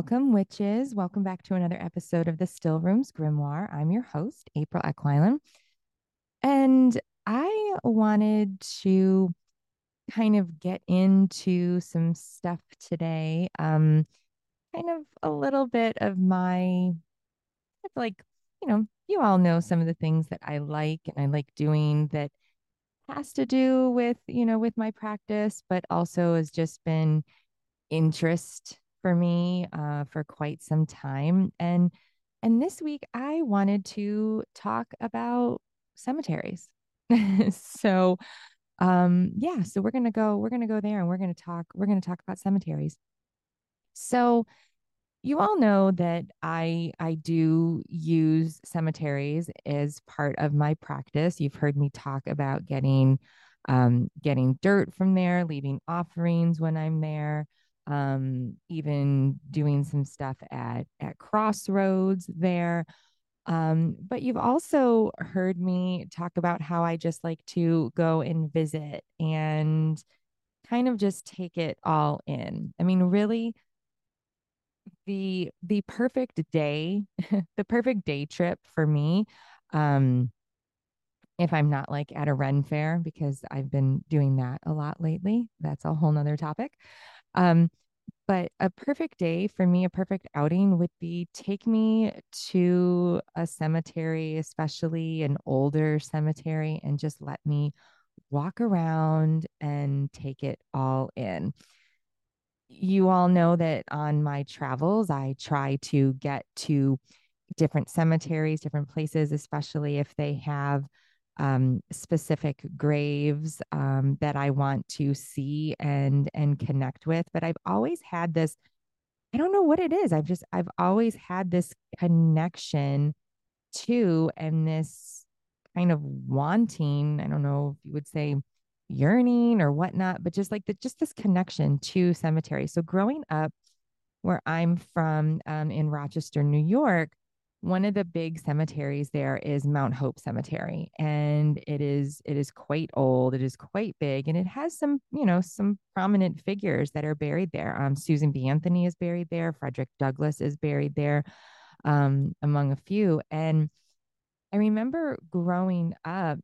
Welcome, witches. Welcome back to another episode of the Still Rooms Grimoire. I'm your host, April Eckwyland. And I wanted to kind of get into some stuff today. Um, kind of a little bit of my like, you know, you all know some of the things that I like and I like doing that has to do with, you know, with my practice, but also has just been interest for me uh, for quite some time. And and this week I wanted to talk about cemeteries. so um yeah, so we're gonna go, we're gonna go there and we're gonna talk, we're gonna talk about cemeteries. So you all know that I I do use cemeteries as part of my practice. You've heard me talk about getting um, getting dirt from there, leaving offerings when I'm there, um, even doing some stuff at at crossroads there. Um, but you've also heard me talk about how I just like to go and visit and kind of just take it all in. I mean, really the the perfect day, the perfect day trip for me, um, if I'm not like at a Ren fair, because I've been doing that a lot lately. That's a whole nother topic. Um, but a perfect day for me, a perfect outing would be take me to a cemetery, especially an older cemetery, and just let me walk around and take it all in. You all know that on my travels, I try to get to different cemeteries, different places, especially if they have um, specific graves um, that I want to see and and connect with. But I've always had this. I don't know what it is. I've just I've always had this connection to and this kind of wanting. I don't know if you would say yearning or whatnot, but just like the, just this connection to cemetery. So growing up where I'm from um, in Rochester, New York, one of the big cemeteries there is Mount Hope Cemetery, and it is it is quite old. It is quite big, and it has some you know some prominent figures that are buried there. Um, Susan B. Anthony is buried there. Frederick Douglass is buried there, um, among a few. And I remember growing up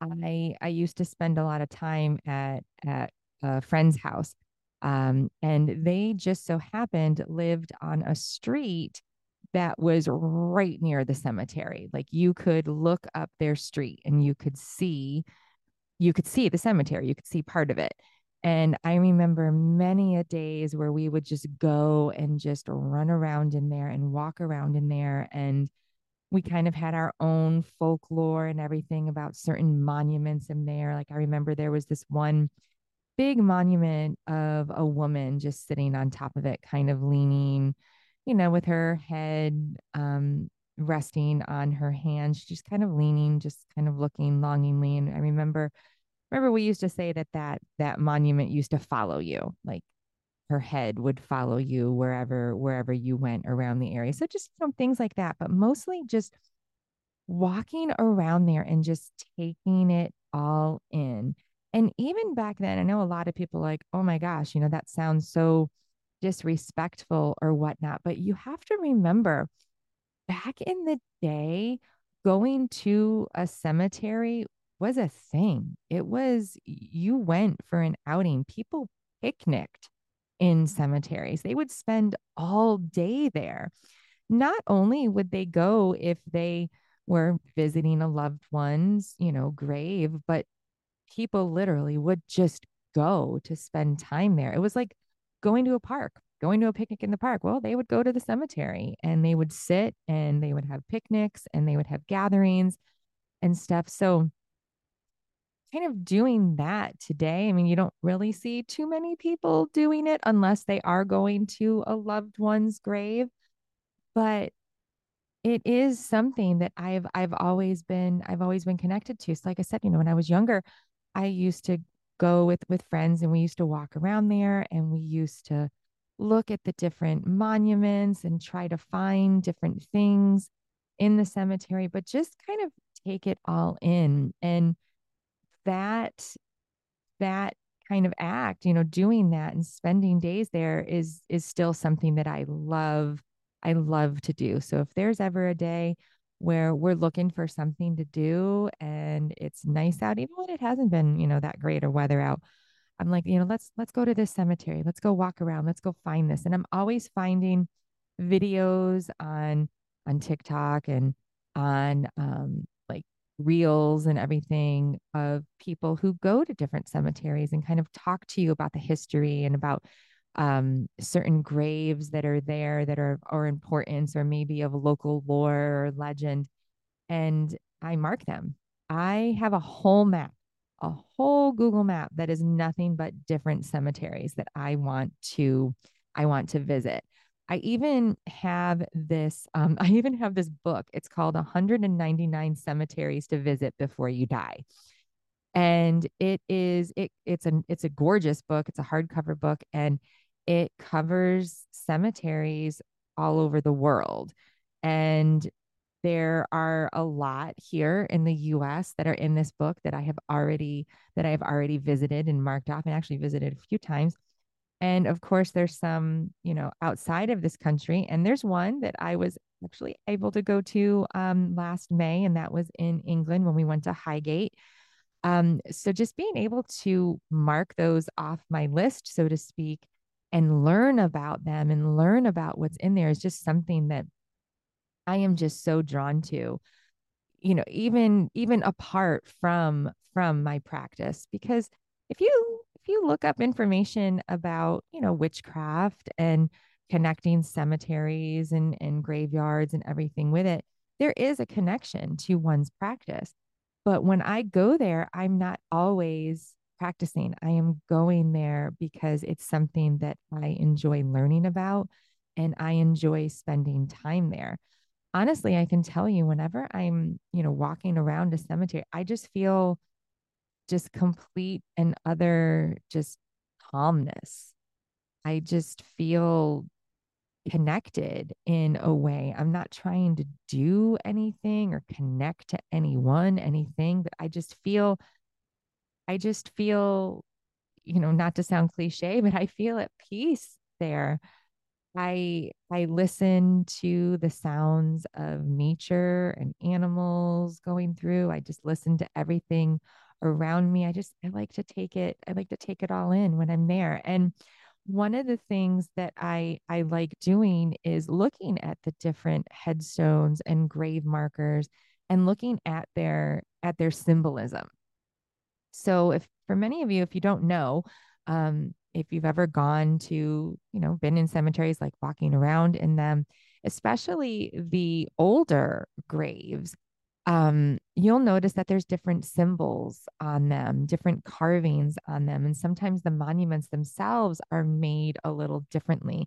I I used to spend a lot of time at at a friend's house. Um, and they just so happened lived on a street that was right near the cemetery. Like you could look up their street and you could see you could see the cemetery, you could see part of it. And I remember many a days where we would just go and just run around in there and walk around in there and we kind of had our own folklore and everything about certain monuments in there. Like I remember there was this one big monument of a woman just sitting on top of it, kind of leaning, you know, with her head um, resting on her hands, just kind of leaning, just kind of looking longingly. And I remember, remember we used to say that that that monument used to follow you, like her head would follow you wherever wherever you went around the area. So just some things like that, but mostly just walking around there and just taking it all in. And even back then, I know a lot of people like, oh my gosh, you know, that sounds so disrespectful or whatnot. But you have to remember back in the day, going to a cemetery was a thing. It was, you went for an outing, people picnicked in mm-hmm. cemeteries. They would spend all day there. Not only would they go if they were visiting a loved one's, you know, grave, but people literally would just go to spend time there. It was like going to a park, going to a picnic in the park. Well, they would go to the cemetery and they would sit and they would have picnics and they would have gatherings and stuff. So kind of doing that today. I mean, you don't really see too many people doing it unless they are going to a loved one's grave. But it is something that I've I've always been I've always been connected to. So like I said, you know, when I was younger, I used to go with with friends and we used to walk around there and we used to look at the different monuments and try to find different things in the cemetery, but just kind of take it all in and that that kind of act, you know, doing that and spending days there is is still something that I love. I love to do. So if there's ever a day where we're looking for something to do and it's nice out, even when it hasn't been, you know, that great or weather out, I'm like, you know, let's let's go to this cemetery. Let's go walk around. Let's go find this. And I'm always finding videos on on TikTok and on um, like reels and everything of people who go to different cemeteries and kind of talk to you about the history and about um, certain graves that are there that are or importance or maybe of local lore or legend. And I mark them. I have a whole map, a whole Google map that is nothing but different cemeteries that I want to I want to visit. I even have this, um, I even have this book. It's called 199 Cemeteries to Visit Before You Die. And it is it it's a it's a gorgeous book. It's a hardcover book and it covers cemeteries all over the world. And there are a lot here in the US that are in this book that I have already that I have already visited and marked off and actually visited a few times. And of course, there's some, you know, outside of this country. And there's one that I was actually able to go to um, last May, and that was in England when we went to Highgate. Um, so just being able to mark those off my list, so to speak, and learn about them and learn about what's in there is just something that I am just so drawn to. You know, even even apart from from my practice, because if you if you look up information about, you know, witchcraft and connecting cemeteries and, and graveyards and everything with it, there is a connection to one's practice. But when I go there, I'm not always practicing. I am going there because it's something that I enjoy learning about and I enjoy spending time there. Honestly, I can tell you whenever I'm, you know, walking around a cemetery, I just feel just complete and other just calmness. I just feel connected in a way. I'm not trying to do anything or connect to anyone, anything, but I just feel, I just feel, you know, not to sound cliche, but I feel at peace there. I I listen to the sounds of nature and animals going through. I just listen to everything around me. I just, I like to take it, I like to take it all in when I'm there. And one of the things that I I like doing is looking at the different headstones and grave markers and looking at their at their symbolism. So if for many of you, if you don't know, um, if you've ever gone to, you know, been in cemeteries like walking around in them, especially the older graves, um, you'll notice that there's different symbols on them, different carvings on them. And sometimes the monuments themselves are made a little differently.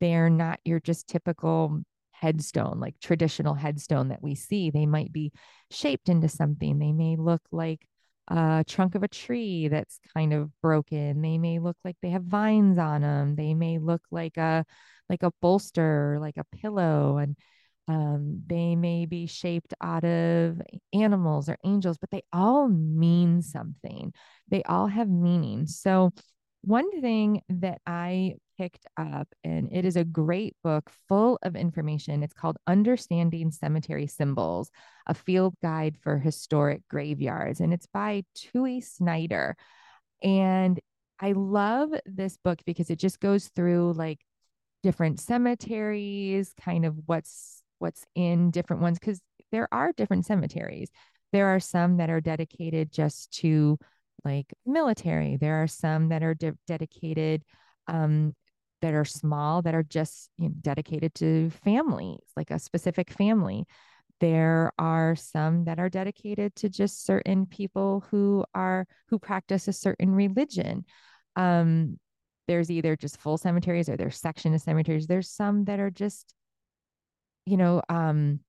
They're not your just typical headstone, like traditional headstone that we see. They might be shaped into something. They may look like a trunk of a tree that's kind of broken. They may look like they have vines on them. They may look like a like a bolster, like a pillow. And um, they may be shaped out of animals or angels, but they all mean something. They all have meaning. So, one thing that I picked up, and it is a great book full of information. It's called Understanding Cemetery Symbols, a field guide for historic graveyards. And it's by Tui Snider. And I love this book because it just goes through like different cemeteries, kind of what's what's in different ones because there are different cemeteries. There are some that are dedicated just to like military. There are some that are de- dedicated um, that are small that are just you know, dedicated to families, like a specific family. There are some that are dedicated to just certain people who are who practice a certain religion. Um, there's either just full cemeteries or there's section of cemeteries. There's some that are just you know, um,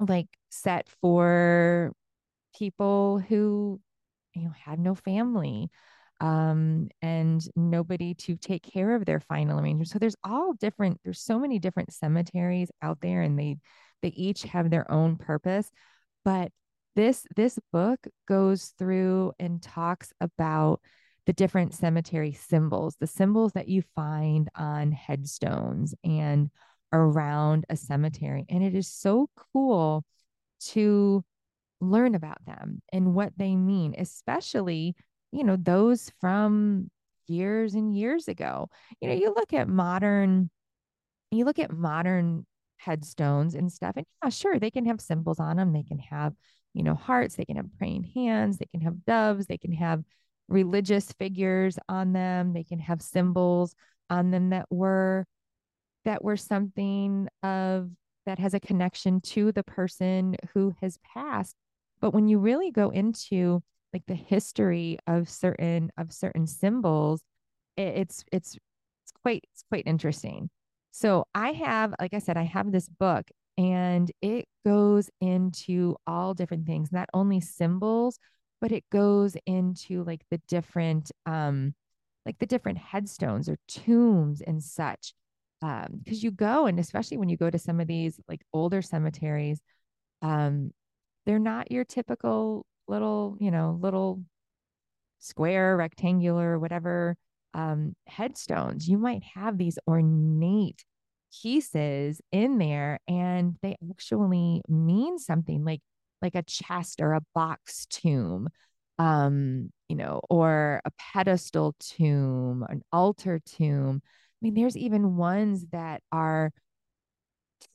like set for people who, you know, have no family um, and nobody to take care of their final arrangements. So there's all different, there's so many different cemeteries out there and they they each have their own purpose. But this this book goes through and talks about the different cemetery symbols, the symbols that you find on headstones and around a cemetery. And it is so cool to learn about them and what they mean, especially, you know, those from years and years ago. You know, you look at modern, you look at modern headstones and stuff, and yeah, sure, they can have symbols on them. They can have, you know, hearts, they can have praying hands, they can have doves, they can have religious figures on them, they can have symbols on them that were that were something of that has a connection to the person who has passed. But when you really go into like the history of certain of certain symbols, it, it's it's it's quite it's quite interesting. So I have, like I said, I have this book and it goes into all different things, not only symbols, but it goes into like the different um like the different headstones or tombs and such um because you go and especially when you go to some of these like older cemeteries um they're not your typical little you know little square rectangular whatever um headstones you might have these ornate pieces in there and they actually mean something like like a chest or a box tomb um you know or a pedestal tomb an altar tomb I mean, there's even ones that are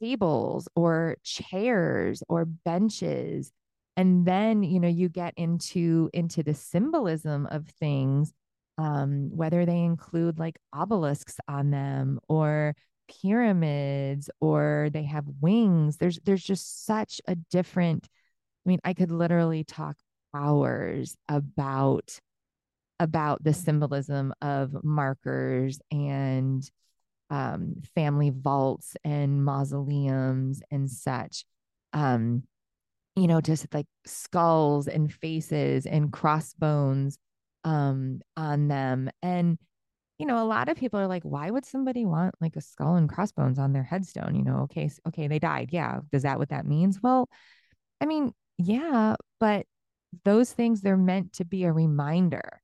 tables or chairs or benches. And then, you know, you get into into the symbolism of things, um, whether they include like obelisks on them or pyramids or they have wings. There's there's just such a different, I mean, I could literally talk hours about about the symbolism of markers and um, family vaults and mausoleums and such. Um, you know, just like skulls and faces and crossbones um, on them. And, you know, a lot of people are like, why would somebody want like a skull and crossbones on their headstone? You know, okay, okay, they died. Yeah. Does that what that means? Well, I mean, yeah, but those things, they're meant to be a reminder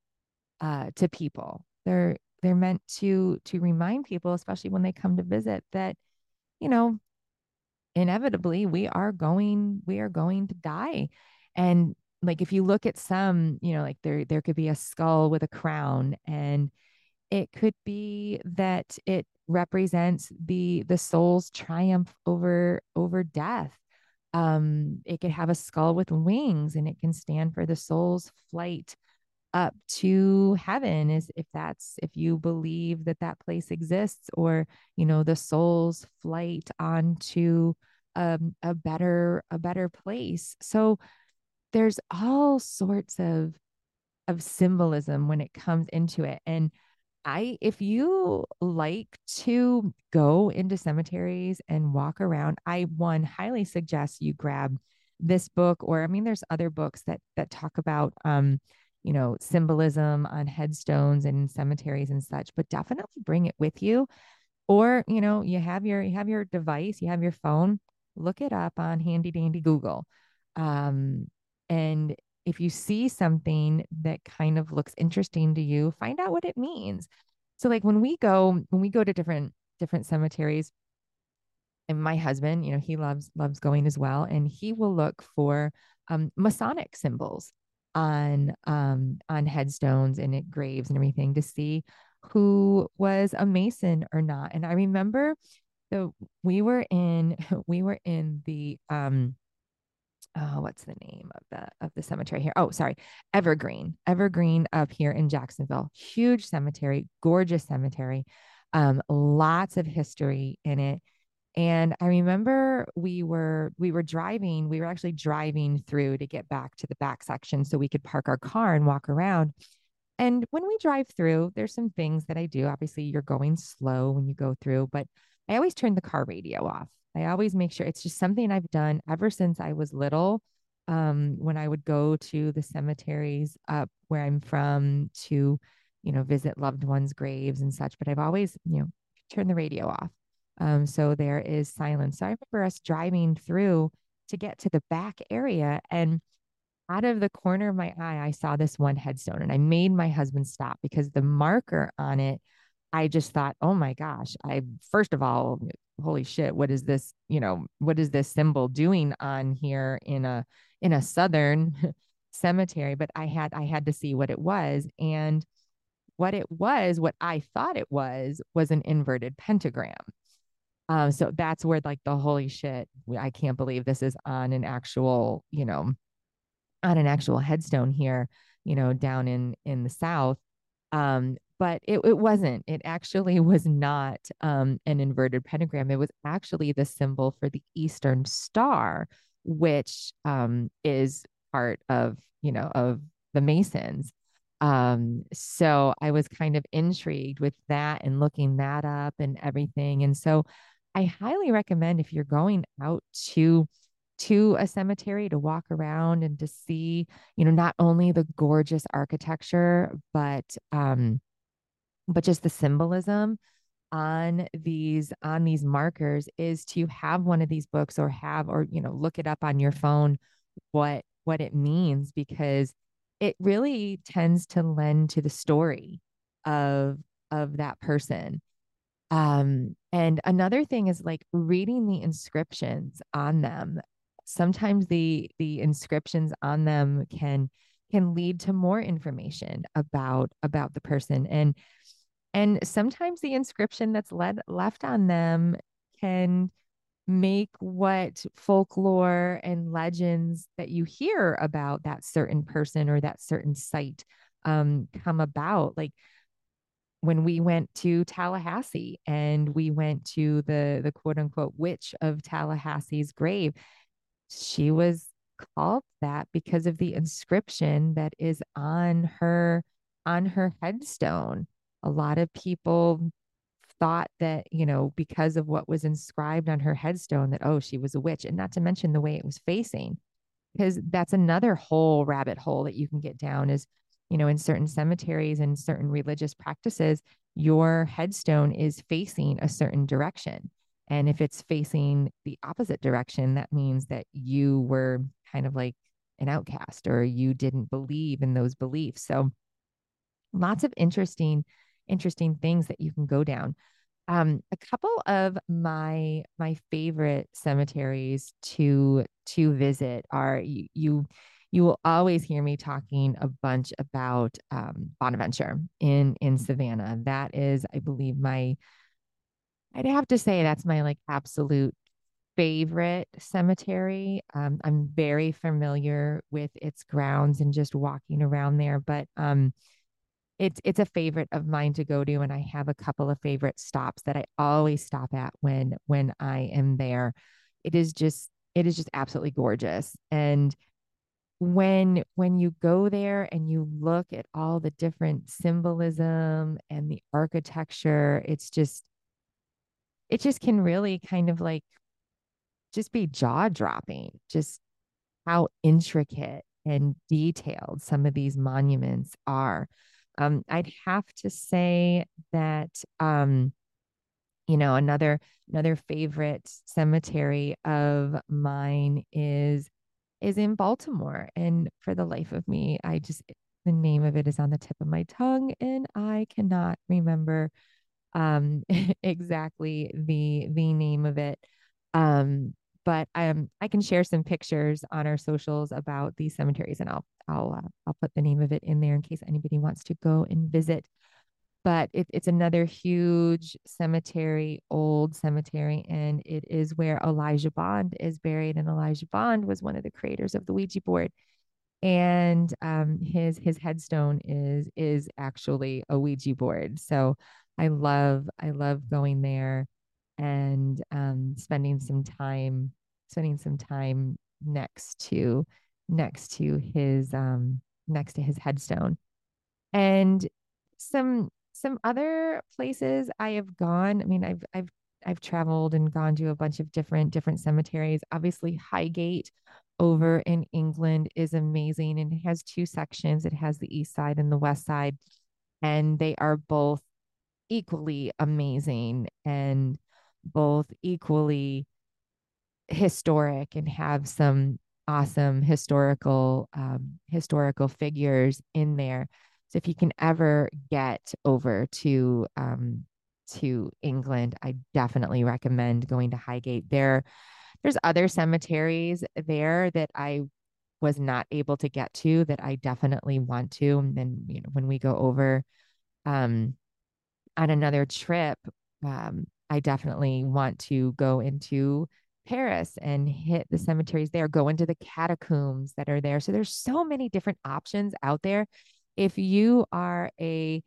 uh, to people. They're they're meant to to remind people, especially when they come to visit, that you know inevitably we are going we are going to die, and like if you look at some, you know, like there there could be a skull with a crown, and it could be that it represents the the soul's triumph over over death. Um it could have a skull with wings and it can stand for the soul's flight up to heaven is if that's if you believe that that place exists or you know the soul's flight onto um, a better a better place. So there's all sorts of of symbolism when it comes into it. And I if you like to go into cemeteries and walk around I one highly suggest you grab this book or I mean there's other books that that talk about um you know, symbolism on headstones and cemeteries and such, but definitely bring it with you. Or, you know, you have your you have your device, you have your phone, look it up on handy dandy Google. Um, and if you see something that kind of looks interesting to you, find out what it means. So like when we go when we go to different different cemeteries, and my husband, you know, he loves loves going as well, and he will look for um, Masonic symbols on um on headstones and at graves and everything to see who was a mason or not. And i remember the we were in we were in the um oh what's the name of the of the cemetery here? Oh sorry evergreen evergreen up here in jacksonville. Huge cemetery gorgeous cemetery um lots of history in it and I remember we were we were driving, we were actually driving through to get back to the back section so we could park our car and walk around. And when we drive through, there's some things that I do. Obviously, you're going slow when you go through, but I always turn the car radio off. I always make sure it's just something I've done ever since I was little. Um, when I would go to the cemeteries up where I'm from to, you know, visit loved ones' graves and such, but I've always, you know, turn the radio off. Um, so there is silence. So I remember us driving through to get to the back area and out of the corner of my eye, I saw this one headstone and I made my husband stop because the marker on it, I just thought, oh my gosh, I first of all, holy shit, what is this? You know, what is this symbol doing on here in a in a southern cemetery? But I had I had to see what it was. And what it was, what I thought it was, was an inverted pentagram. Um, so that's where like the holy shit, I can't believe this is on an actual, you know, on an actual headstone here, you know, down in in the south. Um, but it, it wasn't. It actually was not um, an inverted pentagram. It was actually the symbol for the Eastern Star, which um, is part of you know of the Masons. Um, so I was kind of intrigued with that and looking that up and everything. And so I highly recommend if you're going out to to a cemetery to walk around and to see, you know, not only the gorgeous architecture, but um, but just the symbolism on these on these markers is to have one of these books or have or you know look it up on your phone what what it means because it really tends to lend to the story of of that person um and another thing is like reading the inscriptions on them sometimes the the inscriptions on them can can lead to more information about about the person. And and sometimes the inscription that's led, left on them can make what folklore and legends that you hear about that certain person or that certain site um, come about. Like when we went to Tallahassee and we went to the the quote unquote witch of Tallahassee's grave she was called that because of the inscription that is on her on her headstone. A lot of people thought that, you know, because of what was inscribed on her headstone, that, oh, she was a witch. And not to mention the way it was facing, because that's another whole rabbit hole that you can get down is, you know, in certain cemeteries and certain religious practices, your headstone is facing a certain direction. And if it's facing the opposite direction, that means that you were kind of like an outcast or you didn't believe in those beliefs. So lots of interesting, interesting things that you can go down. Um, a couple of my my favorite cemeteries to to visit are you you you will always hear me talking a bunch about um, Bonaventure in in Savannah. That is, I believe, my I'd have to say that's my like absolute favorite cemetery. Um, I'm very familiar with its grounds and just walking around there, but um, it's it's a favorite of mine to go to, and I have a couple of favorite stops that I always stop at when when I am there. It is just it is just absolutely gorgeous, and when when you go there and you look at all the different symbolism and the architecture, it's just it just can really kind of like just be jaw dropping, just how intricate and detailed some of these monuments are. Um, I'd have to say that, um, you know, another another favorite cemetery of mine is is in Baltimore, and for the life of me, I just the name of it is on the tip of my tongue, and I cannot remember um, exactly the the name of it. Um, but um, I can share some pictures on our socials about these cemeteries, and I'll I'll uh, I'll put the name of it in there in case anybody wants to go and visit. But it, it's another huge cemetery, old cemetery, and it is where Elijah Bond is buried. And Elijah Bond was one of the creators of the Ouija board and um, his his headstone is is actually a Ouija board. So I love I love going there and um, spending some time spending some time next to next to his um next to his headstone and some some other places i have gone i mean i've i've i've traveled and gone to a bunch of different different cemeteries obviously highgate over in england is amazing and it has two sections it has the east side and the west side and they are both equally amazing and both equally historic and have some awesome historical um, historical figures in there. So if you can ever get over to um, to England, I definitely recommend going to Highgate. There, there's other cemeteries there that I was not able to get to that I definitely want to. And then, you know, when we go over um, on another trip, um, I definitely want to go into Paris and hit the cemeteries there, go into the catacombs that are there. So there's so many different options out there. If you are a,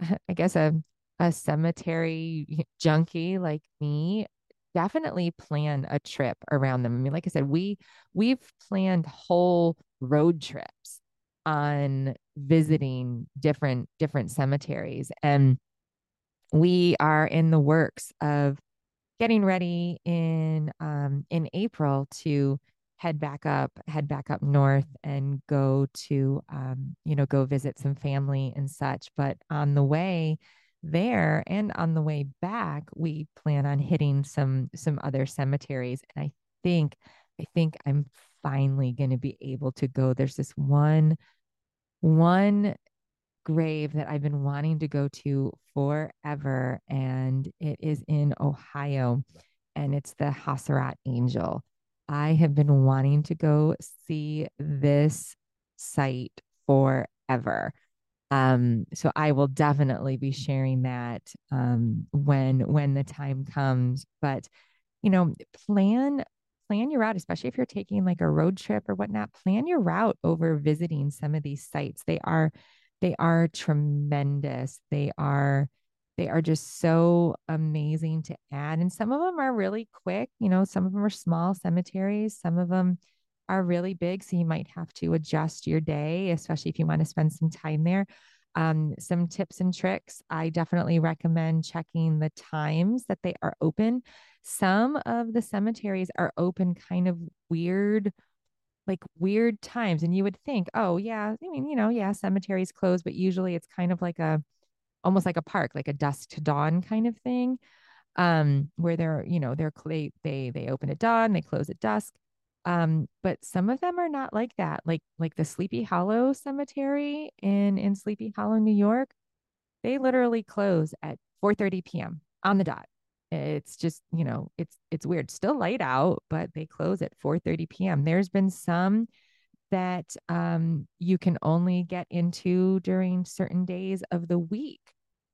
I guess a a cemetery junkie like me, definitely plan a trip around them. I mean, like I said, we we've planned whole road trips on visiting different different cemeteries and we are in the works of getting ready in um, in April to head back up, head back up north and go to um, you know, go visit some family and such. But on the way there and on the way back, we plan on hitting some some other cemeteries. And I think I think I'm finally going to be able to go. There's this one one grave that I've been wanting to go to forever, and it is in Ohio, and it's the Haserot Angel. I have been wanting to go see this site forever. Um, so I will definitely be sharing that um, when when the time comes. But you know, plan plan your route, especially if you're taking like a road trip or whatnot. Plan your route over visiting some of these sites. They are they are tremendous. They are they are just so amazing to add. And some of them are really quick. You know, some of them are small cemeteries. Some of them are really big. So you might have to adjust your day, especially if you want to spend some time there. Um, some tips and tricks. I definitely recommend checking the times that they are open. Some of the cemeteries are open kind of weird like weird times. And you would think, oh, yeah, I mean, you know, yeah, cemeteries close, but usually it's kind of like a almost like a park, like a dusk to dawn kind of thing. Um, where they're, you know, they're they they they open at dawn, they close at dusk. Um, but some of them are not like that. Like like the Sleepy Hollow Cemetery in in Sleepy Hollow, New York, they literally close at 4 30 p.m. on the dot. It's just, you know, it's it's weird. Still light out, but they close at 4 30 p.m. There's been some that um, you can only get into during certain days of the week.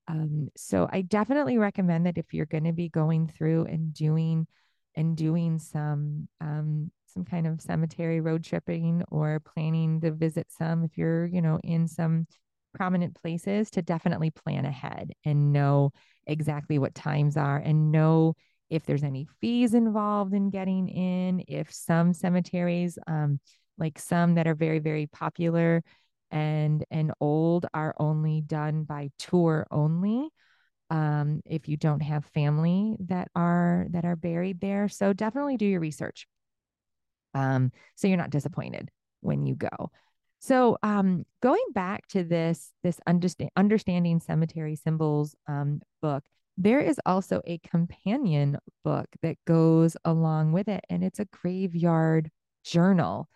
Um, so I definitely recommend that if you're going to be going through and doing and doing some um, some kind of cemetery road tripping or planning to visit some, if you're you know in some prominent places, to definitely plan ahead and know exactly what times are and know if there's any fees involved in getting in. If some cemeteries um, like some that are very very popular and and old are only done by tour only um, if you don't have family that are that are buried there. So definitely do your research um, so you're not disappointed when you go. So um, going back to this this understand, understanding cemetery symbols um, book there is also a companion book that goes along with it and it's a graveyard journal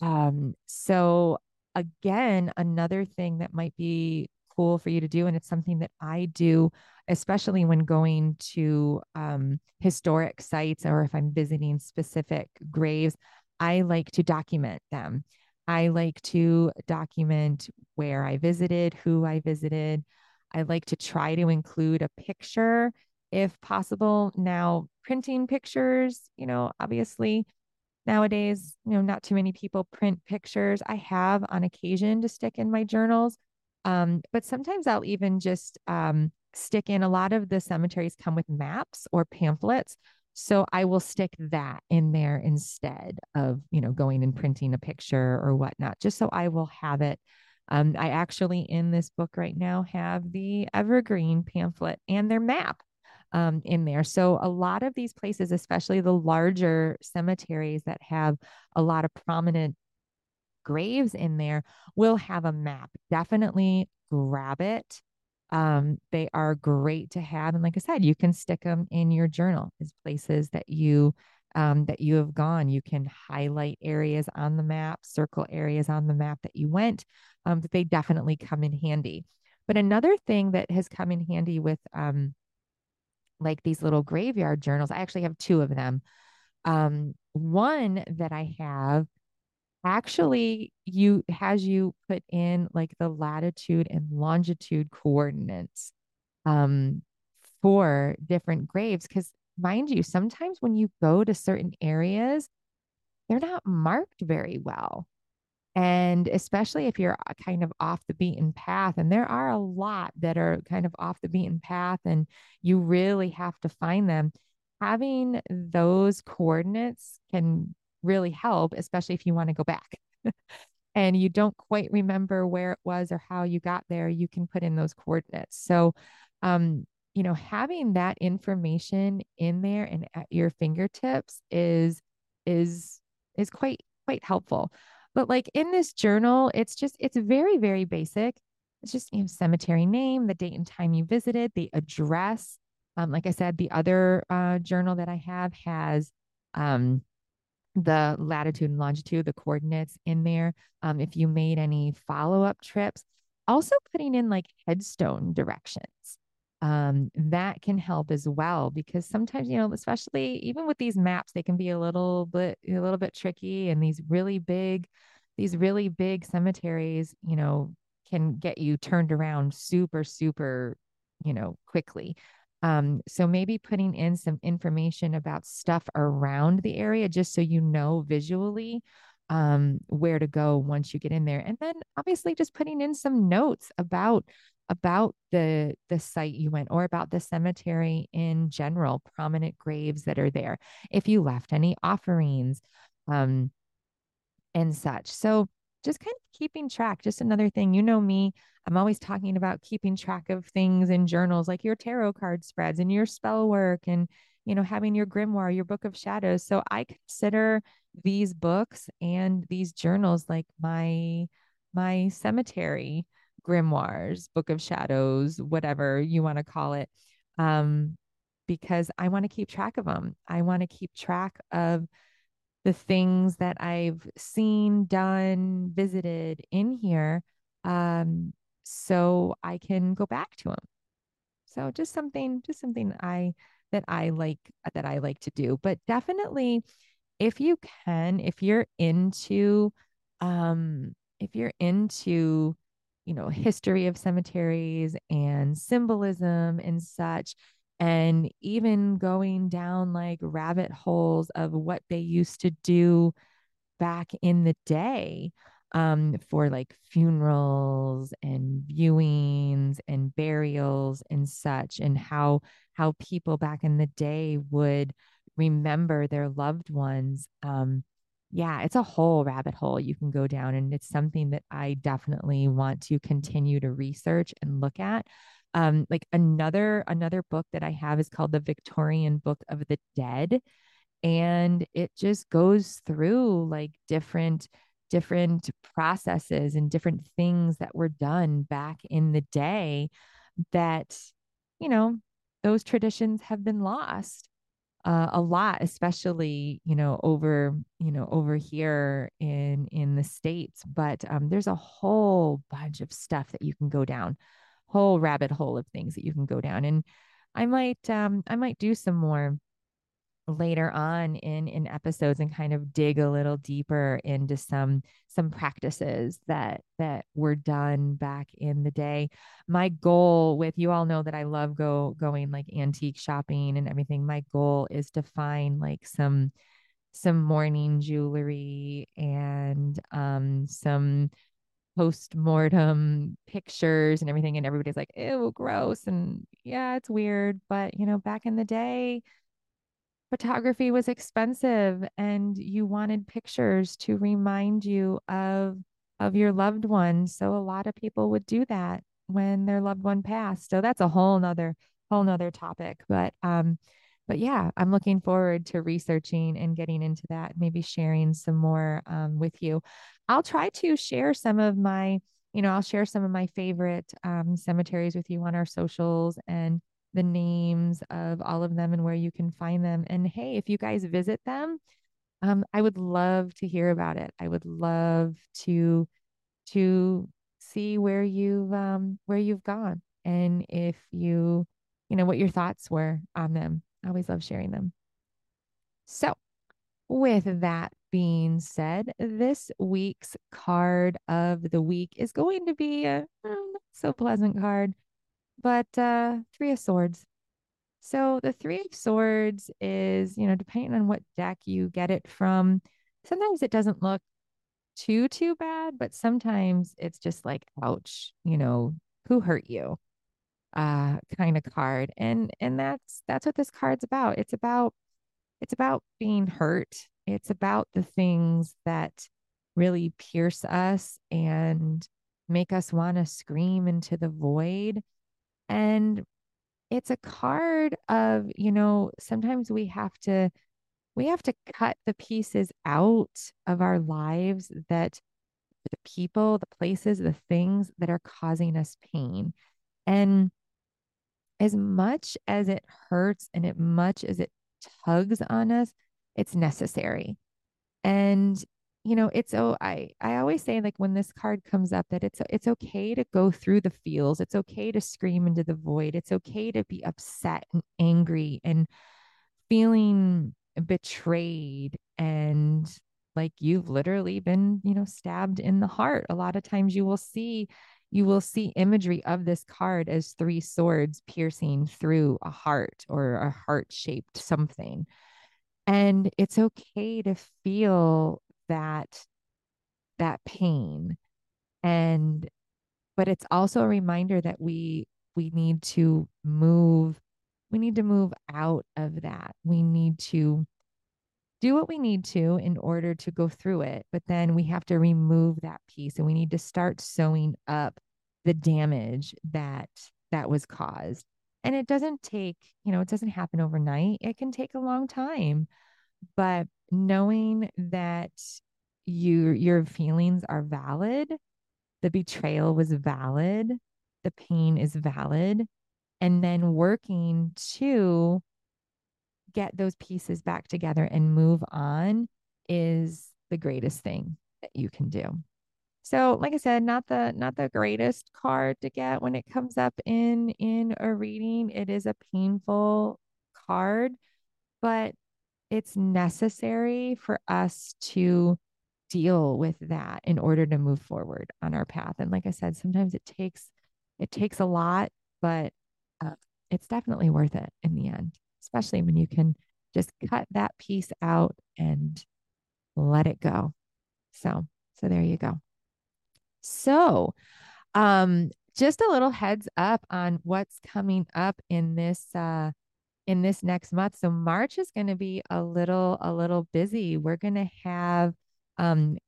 um, so again, another thing that might be cool for you to do, and it's something that I do, especially when going to um, historic sites or if I'm visiting specific graves, I like to document them. I like to document where I visited, who I visited. I like to try to include a picture if possible. Now, printing pictures, you know, obviously nowadays, you know, not too many people print pictures. I have on occasion to stick in my journals. Um, but sometimes I'll even just um, stick in a lot of the cemeteries come with maps or pamphlets. So I will stick that in there instead of, you know, going and printing a picture or whatnot, just so I will have it. Um, I actually in this book right now have the evergreen pamphlet and their map um, in there. So a lot of these places, especially the larger cemeteries that have a lot of prominent graves in there, will have a map. Definitely grab it. Um, they are great to have. And like I said, you can stick them in your journal as places that you um, that you have gone. You can highlight areas on the map, circle areas on the map that you went, um, they definitely come in handy. But another thing that has come in handy with um, like these little graveyard journals, I actually have two of them. Um, one that I have actually you has you put in like the latitude and longitude coordinates um, for different graves because mind you sometimes when you go to certain areas they're not marked very well and especially if you're uh, kind of off the beaten path and there are a lot that are kind of off the beaten path and you really have to find them having those coordinates can really help especially if you want to go back and you don't quite remember where it was or how you got there, you can put in those coordinates. So, um, you know, having that information in there and at your fingertips is is is quite quite helpful. But like in this journal, it's just it's very very basic. It's just you know cemetery name, the date and time you visited, the address. Um, like I said, the other uh, journal that I have has um, the latitude and longitude, the coordinates in there. Um, if you made any follow up trips, also putting in like headstone directions. Um, that can help as well because sometimes, you know, especially even with these maps, they can be a little bit, a little bit tricky. And these really big, these really big cemeteries, you know, can get you turned around super, super, you know, quickly. Um, so maybe putting in some information about stuff around the area just so you know visually um, where to go once you get in there. And then obviously just putting in some notes about about the the site you went or about the cemetery in general, prominent graves that are there. If you left any offerings um and such. So just kind of keeping track. Just another thing, you know me, I'm always talking about keeping track of things in journals like your tarot card spreads and your spell work and you know having your grimoire, your book of shadows. So I consider these books and these journals like my my cemetery grimoires, book of shadows, whatever you want to call it. Um because I want to keep track of them. I want to keep track of the things that I've seen, done, visited in here, um, so I can go back to them. So just something, just something I that I like that I like to do. But definitely, if you can, if you're into, um, if you're into, you know, history of cemeteries and symbolism and such, and even going down like rabbit holes of what they used to do back in the day um, for like funerals and viewings and burials and such, and how how people back in the day would remember their loved ones. Um, yeah, it's a whole rabbit hole you can go down, and it's something that I definitely want to continue to research and look at. Um like another another book that i have is called the victorian book of the dead and it just goes through like different different processes and different things that were done back in the day that you know those traditions have been lost uh, a lot especially you know over you know over here in in the states but um, there's a whole bunch of stuff that you can go down whole rabbit hole of things that you can go down. And I might um I might do some more later on in in episodes and kind of dig a little deeper into some some practices that that were done back in the day. My goal with you all know that i love go going like antique shopping and everything. My goal is to find like some some mourning jewelry and um some post-mortem pictures and everything. And everybody's like ew gross. And yeah it's weird. But you know back in the day photography was expensive and you wanted pictures to remind you of of your loved one so a lot of people would do that when their loved one passed so that's a whole nother whole nother topic but um but yeah, I'm looking forward to researching and getting into that, maybe sharing some more um, with you. I'll try to share some of my, you know, I'll share some of my favorite um, cemeteries with you on our socials and the names of all of them and where you can find them. And hey, if you guys visit them, um, I would love to hear about it. I would love to to see where you've um, where you've gone and if you you know what your thoughts were on them. I always love sharing them. So, with that being said, this week's card of the week is going to be a not so pleasant card, but uh, Three of Swords. So the Three of Swords is, you know, depending on what deck you get it from, sometimes it doesn't look too, too bad, but sometimes it's just like, ouch, you know, who hurt you? Uh, kind of card. And and that's that's what this card's about. It's about it's about being hurt. It's about the things that really pierce us and make us want to scream into the void. And it's a card of, you know, sometimes we have to we have to cut the pieces out of our lives that the people, the places, the things that are causing us pain. And as much as it hurts and as much as it tugs on us, it's necessary. And you know, it's oh, I I always say like when this card comes up that it's it's okay to go through the feels. It's okay to scream into the void. It's okay to be upset and angry and feeling betrayed and like you've literally been, you know, stabbed in the heart. A lot of times you will see you will see imagery of this card as three swords piercing through a heart or a heart shaped something. And it's okay to feel that that pain. And but it's also a reminder that we we need to move we need to move out of that. We need to do what we need to in order to go through it, but then we have to remove that piece and we need to start sewing up the damage that that was caused. And it doesn't take, you know, it doesn't happen overnight. It can take a long time. But knowing that you your feelings are valid, the betrayal was valid, the pain is valid, and then working to get those pieces back together and move on is the greatest thing that you can do. So, like I said, not the not the greatest card to get when it comes up in in a reading. It is a painful card, but it's necessary for us to deal with that in order to move forward on our path. And like I said, sometimes it takes it takes a lot, but uh, it's definitely worth it in the end especially when you can just cut that piece out and let it go. So, so there you go. So, um, just a little heads up on what's coming up in this uh in this next month. So March is going to be a little a little busy. We're going to have um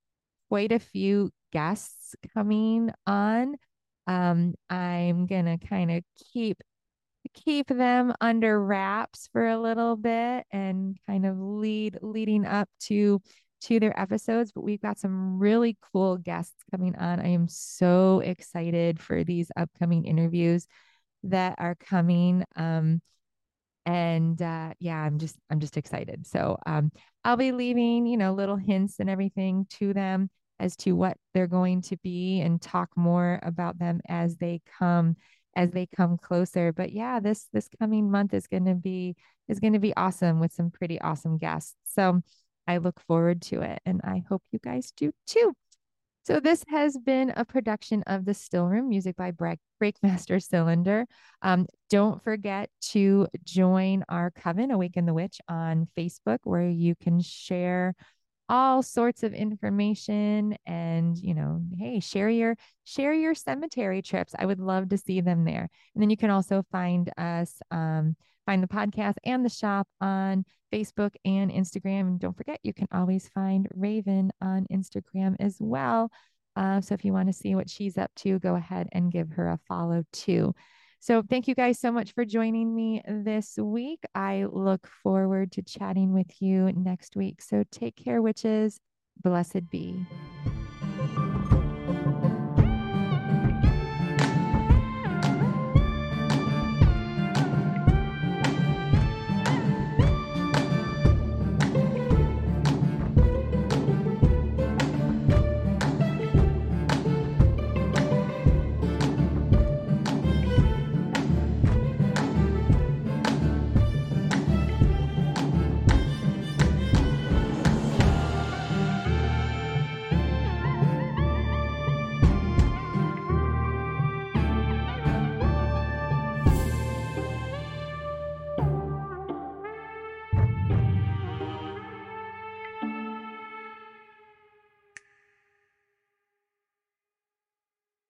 quite a few guests coming on. Um I'm going to kind of keep keep them under wraps for a little bit and kind of lead leading up to to their episodes but we've got some really cool guests coming on i am so excited for these upcoming interviews that are coming um and uh yeah i'm just i'm just excited so um i'll be leaving you know little hints and everything to them as to what they're going to be and talk more about them as they come as they come closer. But yeah, this this coming month is going to be is going to be awesome with some pretty awesome guests. So I look forward to it and I hope you guys do too. So this has been a production of the Still Room, music by Break, Breakmaster Cylinder. Um, don't forget to join our Coven Awaken the Witch on Facebook, where you can share all sorts of information and you know hey share your share your cemetery trips i would love to see them there and then you can also find us um, find the podcast and the shop on facebook and instagram and don't forget you can always find raven on instagram as well uh, so if you want to see what she's up to go ahead and give her a follow too so, thank you guys so much for joining me this week. I look forward to chatting with you next week. So, take care, witches. Blessed be.